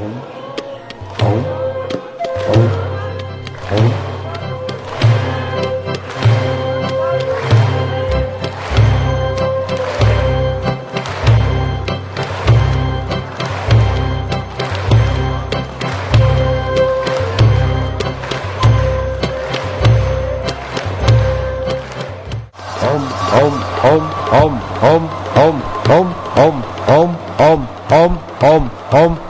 home, home, home, home, home, home, home, home, home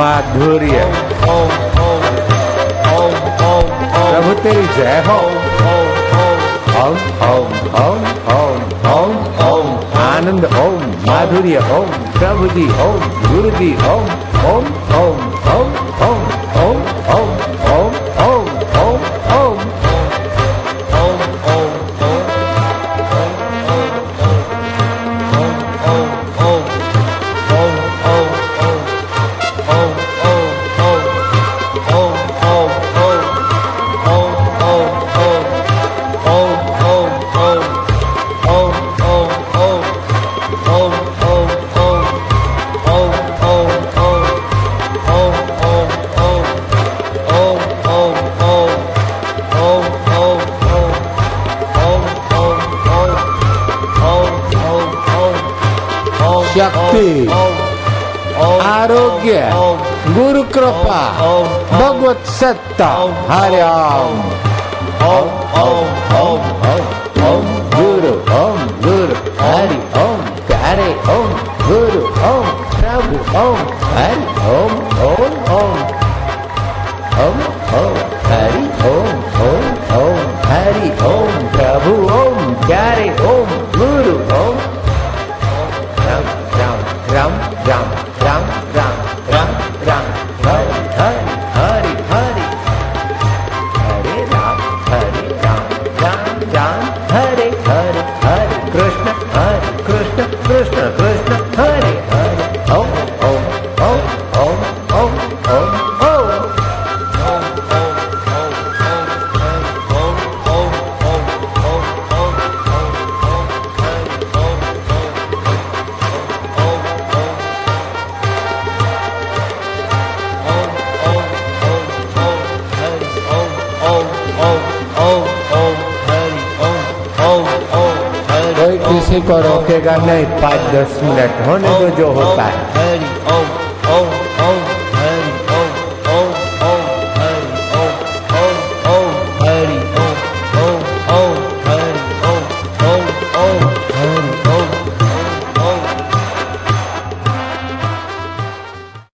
माधुर्य। प्रभु तेरी जय हो। ओम ओम ओम ओम ओम ओम। आनंद ओम, माधुर्य ओम। प्रभु जी ओम, गुरु जी ओम ओम ओम। शक्ति आरोग्य गुरु कृपा भगवत सत्ता हरे ओम गुरु ओम गुरु हरि ओम हरे ओम गुरु ओम प्रभु ओम हरि ओम ओम ओम ओम किसी को रोकेगा नहीं पाँच दस मिनट होने दो जो होता है।